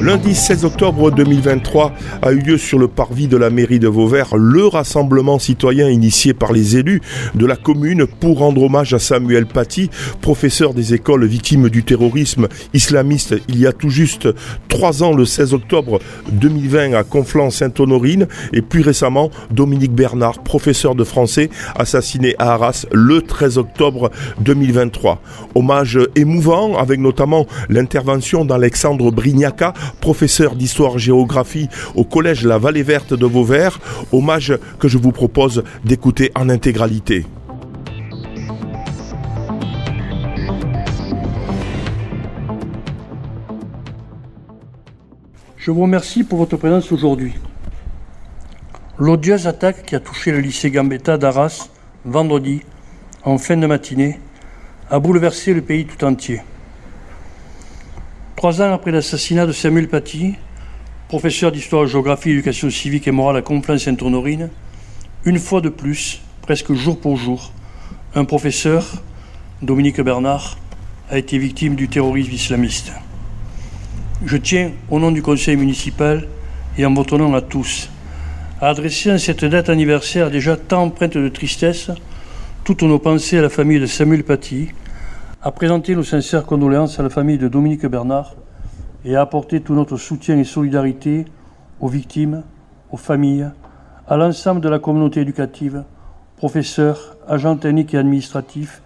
Lundi 16 octobre 2023 a eu lieu sur le parvis de la mairie de Vauvert le rassemblement citoyen initié par les élus de la commune pour rendre hommage à Samuel Paty, professeur des écoles victimes du terrorisme islamiste il y a tout juste trois ans, le 16 octobre 2020 à Conflans-Sainte-Honorine et plus récemment Dominique Bernard, professeur de français assassiné à Arras le 13 octobre 2023. Hommage émouvant avec notamment l'intervention d'Alexandre Brignacca, professeur d'histoire-géographie au collège La Vallée Verte de Vauvert, hommage que je vous propose d'écouter en intégralité. Je vous remercie pour votre présence aujourd'hui. L'odieuse attaque qui a touché le lycée Gambetta d'Arras vendredi, en fin de matinée, a bouleversé le pays tout entier. Trois ans après l'assassinat de Samuel Paty, professeur d'histoire, géographie, éducation civique et morale à Conflans-Sainte-Honorine, une fois de plus, presque jour pour jour, un professeur, Dominique Bernard, a été victime du terrorisme islamiste. Je tiens, au nom du conseil municipal et en votre nom à tous, à adresser en cette date anniversaire déjà tant empreinte de tristesse toutes nos pensées à la famille de Samuel Paty, à présenter nos sincères condoléances à la famille de Dominique Bernard et à apporter tout notre soutien et solidarité aux victimes, aux familles, à l'ensemble de la communauté éducative, professeurs, agents techniques et administratifs,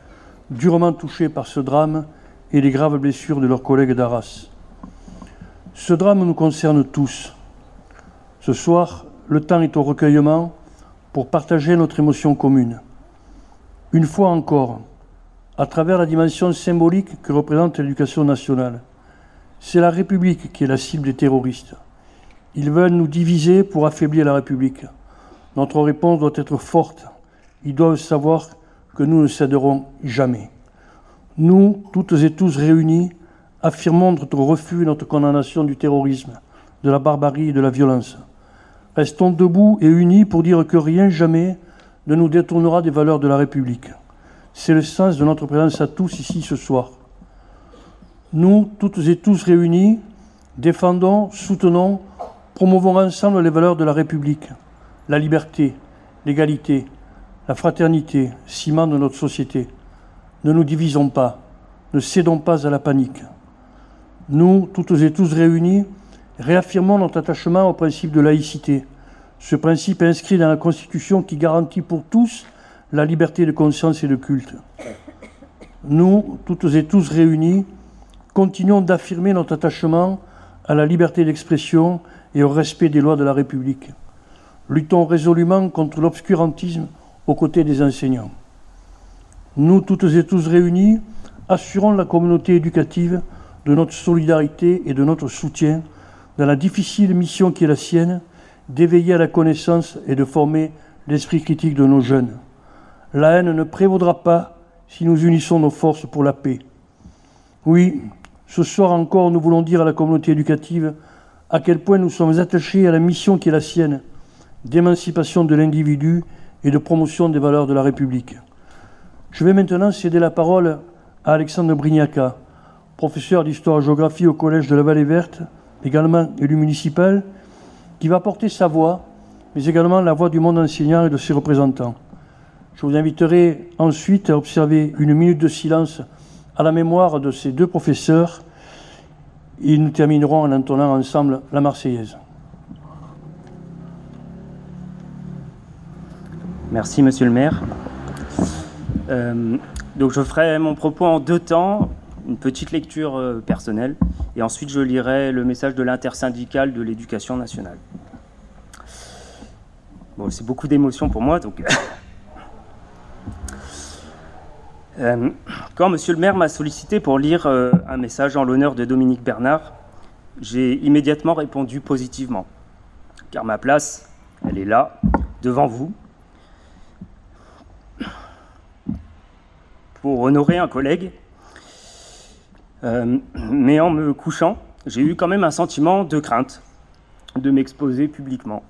durement touchés par ce drame et les graves blessures de leurs collègues d'Arras? Ce drame nous concerne tous. Ce soir, le temps est au recueillement pour partager notre émotion commune. Une fois encore, à travers la dimension symbolique que représente l'éducation nationale. C'est la République qui est la cible des terroristes. Ils veulent nous diviser pour affaiblir la République. Notre réponse doit être forte. Ils doivent savoir que nous ne céderons jamais. Nous, toutes et tous réunis, affirmons notre refus et notre condamnation du terrorisme, de la barbarie et de la violence. Restons debout et unis pour dire que rien jamais ne nous détournera des valeurs de la République. C'est le sens de notre présence à tous ici ce soir. Nous, toutes et tous réunis, défendons, soutenons, promouvons ensemble les valeurs de la République, la liberté, l'égalité, la fraternité, ciment de notre société. Ne nous divisons pas, ne cédons pas à la panique. Nous, toutes et tous réunis, réaffirmons notre attachement au principe de laïcité. Ce principe inscrit dans la Constitution qui garantit pour tous la liberté de conscience et de culte. Nous, toutes et tous réunis, continuons d'affirmer notre attachement à la liberté d'expression et au respect des lois de la République. Luttons résolument contre l'obscurantisme aux côtés des enseignants. Nous, toutes et tous réunis, assurons la communauté éducative de notre solidarité et de notre soutien dans la difficile mission qui est la sienne d'éveiller à la connaissance et de former l'esprit critique de nos jeunes. La haine ne prévaudra pas si nous unissons nos forces pour la paix. Oui, ce soir encore, nous voulons dire à la communauté éducative à quel point nous sommes attachés à la mission qui est la sienne, d'émancipation de l'individu et de promotion des valeurs de la République. Je vais maintenant céder la parole à Alexandre Brignacca, professeur d'histoire-géographie au Collège de la Vallée Verte, également élu municipal, qui va porter sa voix, mais également la voix du monde enseignant et de ses représentants. Je vous inviterai ensuite à observer une minute de silence à la mémoire de ces deux professeurs et nous terminerons en entonnant ensemble la Marseillaise. Merci, monsieur le maire. Euh, donc, je ferai mon propos en deux temps une petite lecture euh, personnelle et ensuite je lirai le message de l'intersyndicale de l'éducation nationale. Bon, c'est beaucoup d'émotions pour moi, donc Euh, quand Monsieur le maire m'a sollicité pour lire euh, un message en l'honneur de Dominique Bernard, j'ai immédiatement répondu positivement, car ma place, elle est là, devant vous, pour honorer un collègue. Euh, mais en me couchant, j'ai eu quand même un sentiment de crainte de m'exposer publiquement.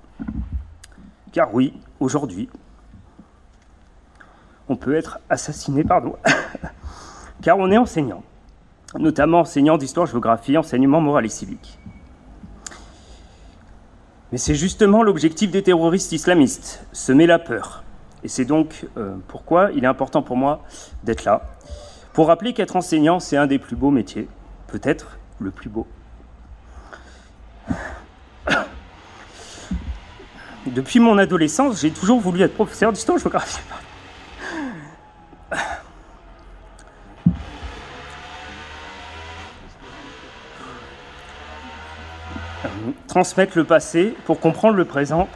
Car oui, aujourd'hui, on peut être assassiné, pardon, car on est enseignant, notamment enseignant d'histoire, géographie, enseignement moral et civique. Mais c'est justement l'objectif des terroristes islamistes, semer la peur. Et c'est donc euh, pourquoi il est important pour moi d'être là, pour rappeler qu'être enseignant, c'est un des plus beaux métiers, peut-être le plus beau. Depuis mon adolescence, j'ai toujours voulu être professeur d'histoire-géographie. Transmettre le passé pour comprendre le présent.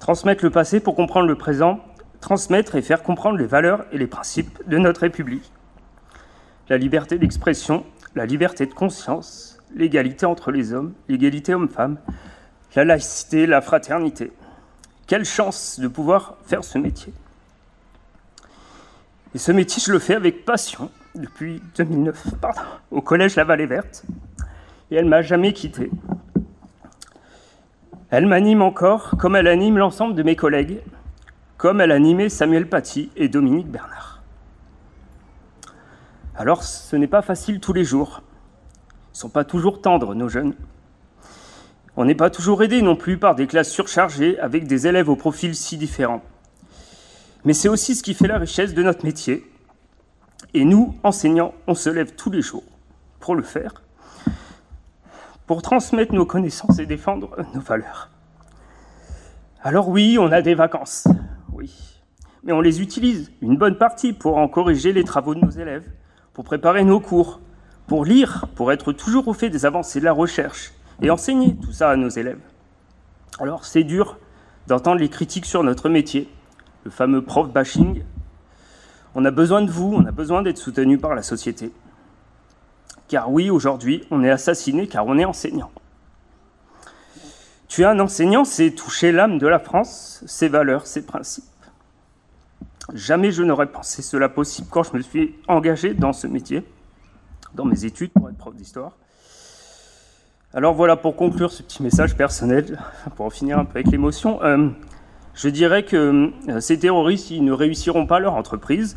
Transmettre le passé pour comprendre le présent, transmettre et faire comprendre les valeurs et les principes de notre République. La liberté d'expression, la liberté de conscience, l'égalité entre les hommes, l'égalité homme-femme, la laïcité, la fraternité. Quelle chance de pouvoir faire ce métier. Et ce métier, je le fais avec passion depuis 2009, au collège La Vallée Verte. Et elle m'a jamais quitté. Elle m'anime encore comme elle anime l'ensemble de mes collègues, comme elle animait Samuel Paty et Dominique Bernard. Alors, ce n'est pas facile tous les jours. Ils ne sont pas toujours tendres, nos jeunes. On n'est pas toujours aidé non plus par des classes surchargées avec des élèves au profil si différents. Mais c'est aussi ce qui fait la richesse de notre métier. Et nous, enseignants, on se lève tous les jours pour le faire pour transmettre nos connaissances et défendre nos valeurs. Alors oui, on a des vacances, oui, mais on les utilise une bonne partie pour en corriger les travaux de nos élèves, pour préparer nos cours, pour lire, pour être toujours au fait des avancées de la recherche et enseigner tout ça à nos élèves. Alors c'est dur d'entendre les critiques sur notre métier, le fameux prof bashing. On a besoin de vous, on a besoin d'être soutenu par la société. Car oui, aujourd'hui, on est assassiné car on est enseignant. Tu es un enseignant, c'est toucher l'âme de la France, ses valeurs, ses principes. Jamais je n'aurais pensé cela possible quand je me suis engagé dans ce métier, dans mes études pour être prof d'histoire. Alors voilà, pour conclure ce petit message personnel, pour en finir un peu avec l'émotion, euh, je dirais que euh, ces terroristes, ils ne réussiront pas leur entreprise.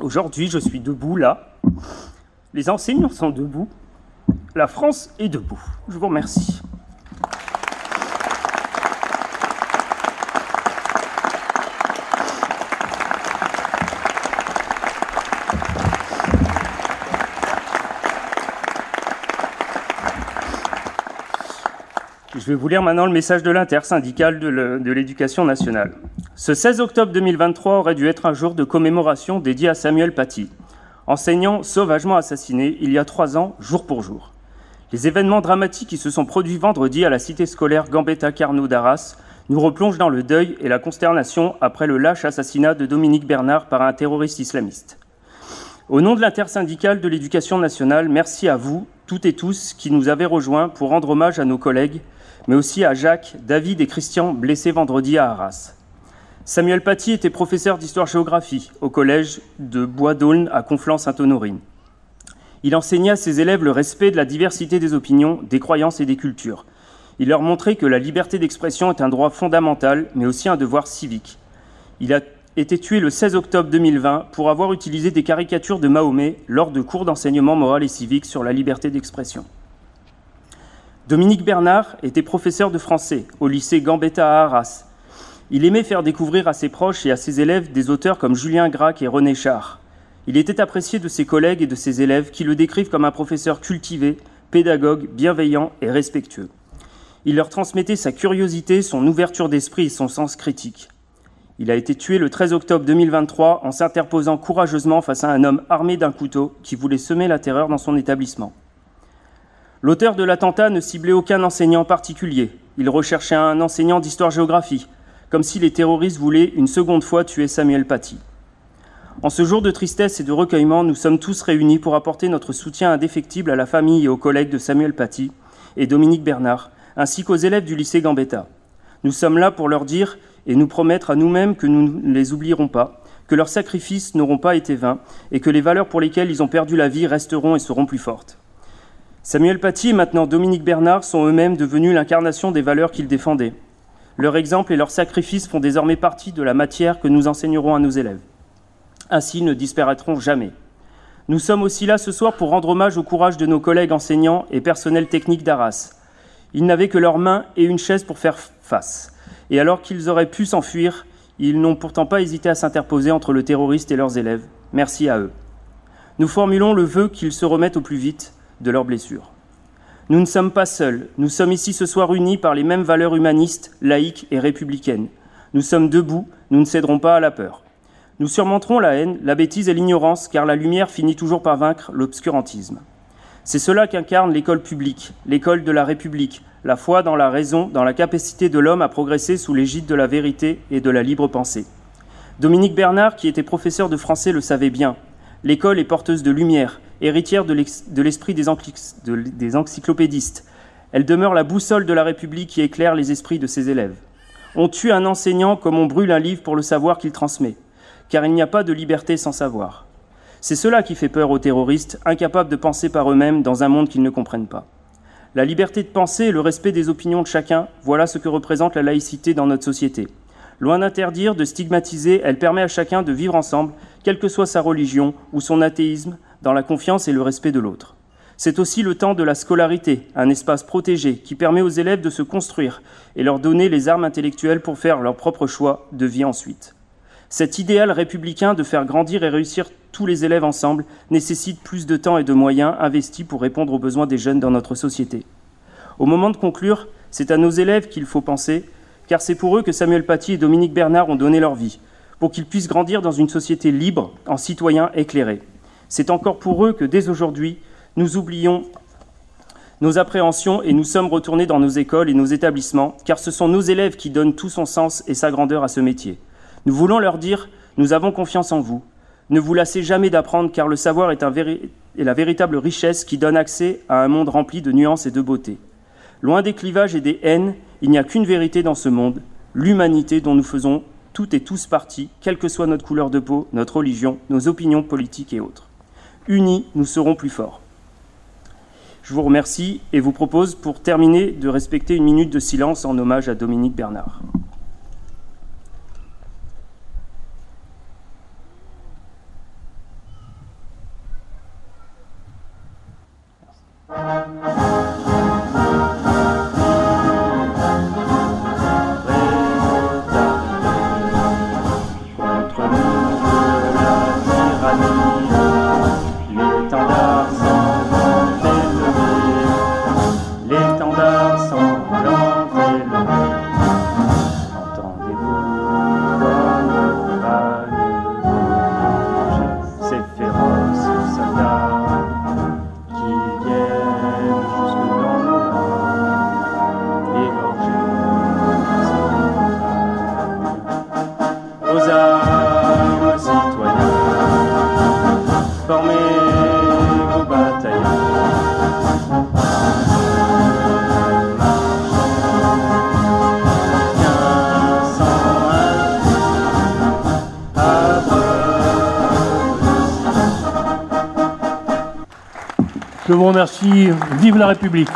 Aujourd'hui, je suis debout là, les enseignants sont debout. La France est debout. Je vous remercie. Je vais vous lire maintenant le message de l'intersyndicale de l'éducation nationale. Ce 16 octobre 2023 aurait dû être un jour de commémoration dédié à Samuel Paty, enseignant sauvagement assassiné il y a trois ans, jour pour jour. Les événements dramatiques qui se sont produits vendredi à la cité scolaire Gambetta Carnot d'Arras nous replongent dans le deuil et la consternation après le lâche assassinat de Dominique Bernard par un terroriste islamiste. Au nom de l'intersyndicale de l'éducation nationale, merci à vous, toutes et tous, qui nous avez rejoints pour rendre hommage à nos collègues, mais aussi à Jacques, David et Christian blessés vendredi à Arras. Samuel Paty était professeur d'histoire-géographie au collège de Bois-d'Aulne à Conflans-Sainte-Honorine. Il enseignait à ses élèves le respect de la diversité des opinions, des croyances et des cultures. Il leur montrait que la liberté d'expression est un droit fondamental, mais aussi un devoir civique. Il a été tué le 16 octobre 2020 pour avoir utilisé des caricatures de Mahomet lors de cours d'enseignement moral et civique sur la liberté d'expression. Dominique Bernard était professeur de français au lycée Gambetta à Arras il aimait faire découvrir à ses proches et à ses élèves des auteurs comme Julien Gracq et René Char. Il était apprécié de ses collègues et de ses élèves qui le décrivent comme un professeur cultivé, pédagogue, bienveillant et respectueux. Il leur transmettait sa curiosité, son ouverture d'esprit et son sens critique. Il a été tué le 13 octobre 2023 en s'interposant courageusement face à un homme armé d'un couteau qui voulait semer la terreur dans son établissement. L'auteur de l'attentat ne ciblait aucun enseignant particulier. Il recherchait un enseignant d'histoire-géographie, comme si les terroristes voulaient une seconde fois tuer Samuel Paty. En ce jour de tristesse et de recueillement, nous sommes tous réunis pour apporter notre soutien indéfectible à la famille et aux collègues de Samuel Paty et Dominique Bernard, ainsi qu'aux élèves du lycée Gambetta. Nous sommes là pour leur dire et nous promettre à nous-mêmes que nous ne les oublierons pas, que leurs sacrifices n'auront pas été vains et que les valeurs pour lesquelles ils ont perdu la vie resteront et seront plus fortes. Samuel Paty et maintenant Dominique Bernard sont eux-mêmes devenus l'incarnation des valeurs qu'ils défendaient. Leur exemple et leur sacrifice font désormais partie de la matière que nous enseignerons à nos élèves. Ainsi, ils ne disparaîtront jamais. Nous sommes aussi là ce soir pour rendre hommage au courage de nos collègues enseignants et personnels techniques d'Arras. Ils n'avaient que leurs mains et une chaise pour faire face. Et alors qu'ils auraient pu s'enfuir, ils n'ont pourtant pas hésité à s'interposer entre le terroriste et leurs élèves. Merci à eux. Nous formulons le vœu qu'ils se remettent au plus vite de leurs blessures. Nous ne sommes pas seuls. Nous sommes ici ce soir unis par les mêmes valeurs humanistes, laïques et républicaines. Nous sommes debout, nous ne céderons pas à la peur. Nous surmonterons la haine, la bêtise et l'ignorance, car la lumière finit toujours par vaincre l'obscurantisme. C'est cela qu'incarne l'école publique, l'école de la République, la foi dans la raison, dans la capacité de l'homme à progresser sous l'égide de la vérité et de la libre pensée. Dominique Bernard, qui était professeur de français, le savait bien. L'école est porteuse de lumière, héritière de l'esprit des, encyclopédistes. Elle demeure la boussole de la République qui éclaire les esprits de ses élèves. On tue un enseignant comme on brûle un livre pour le savoir qu'il transmet car il n'y a pas de liberté sans savoir. C'est cela qui fait peur aux terroristes, incapables de penser par eux-mêmes dans un monde qu'ils ne comprennent pas. La liberté de penser et le respect des opinions de chacun, voilà ce que représente la laïcité dans notre société. Loin d'interdire, de stigmatiser, elle permet à chacun de vivre ensemble, quelle que soit sa religion ou son athéisme, dans la confiance et le respect de l'autre. C'est aussi le temps de la scolarité, un espace protégé qui permet aux élèves de se construire et leur donner les armes intellectuelles pour faire leur propre choix de vie ensuite. Cet idéal républicain de faire grandir et réussir tous les élèves ensemble nécessite plus de temps et de moyens investis pour répondre aux besoins des jeunes dans notre société. Au moment de conclure, c'est à nos élèves qu'il faut penser, car c'est pour eux que Samuel Paty et Dominique Bernard ont donné leur vie, pour qu'ils puissent grandir dans une société libre, en citoyens éclairés. C'est encore pour eux que dès aujourd'hui, nous oublions nos appréhensions et nous sommes retournés dans nos écoles et nos établissements, car ce sont nos élèves qui donnent tout son sens et sa grandeur à ce métier. Nous voulons leur dire, nous avons confiance en vous. Ne vous lassez jamais d'apprendre, car le savoir est, la véritable richesse qui donne accès à un monde rempli de nuances et de beauté. Loin des clivages et des haines, il n'y a qu'une vérité dans ce monde, l'humanité dont nous faisons toutes et tous partie, quelle que soit notre couleur de peau, notre religion, nos opinions politiques et autres. Unis, nous serons plus forts. Je vous remercie et vous propose, pour terminer, de respecter une minute de silence en hommage à Dominique Bernard. Vous remercie. Vive la République.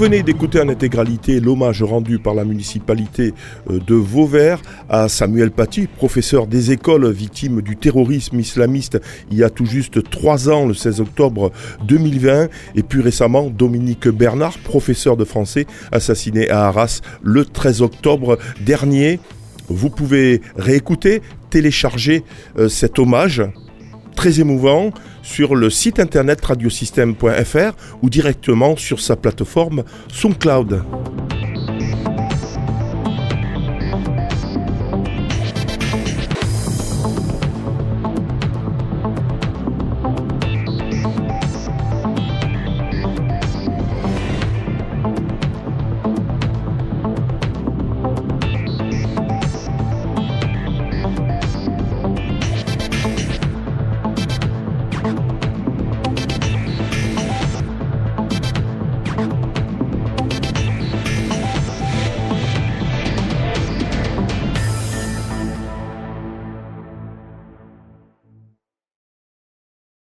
Venez d'écouter en intégralité l'hommage rendu par la municipalité euh, de Vauvert à Samuel Paty, professeur des écoles victime du terrorisme islamiste il y a tout juste trois ans, le 16 octobre 2020, et plus récemment Dominique Bernard, professeur de français, assassiné à Arras le 13 octobre dernier. Vous pouvez réécouter, télécharger euh, cet hommage très émouvant sur le site internet radiosystème.fr ou directement sur sa plateforme SoundCloud.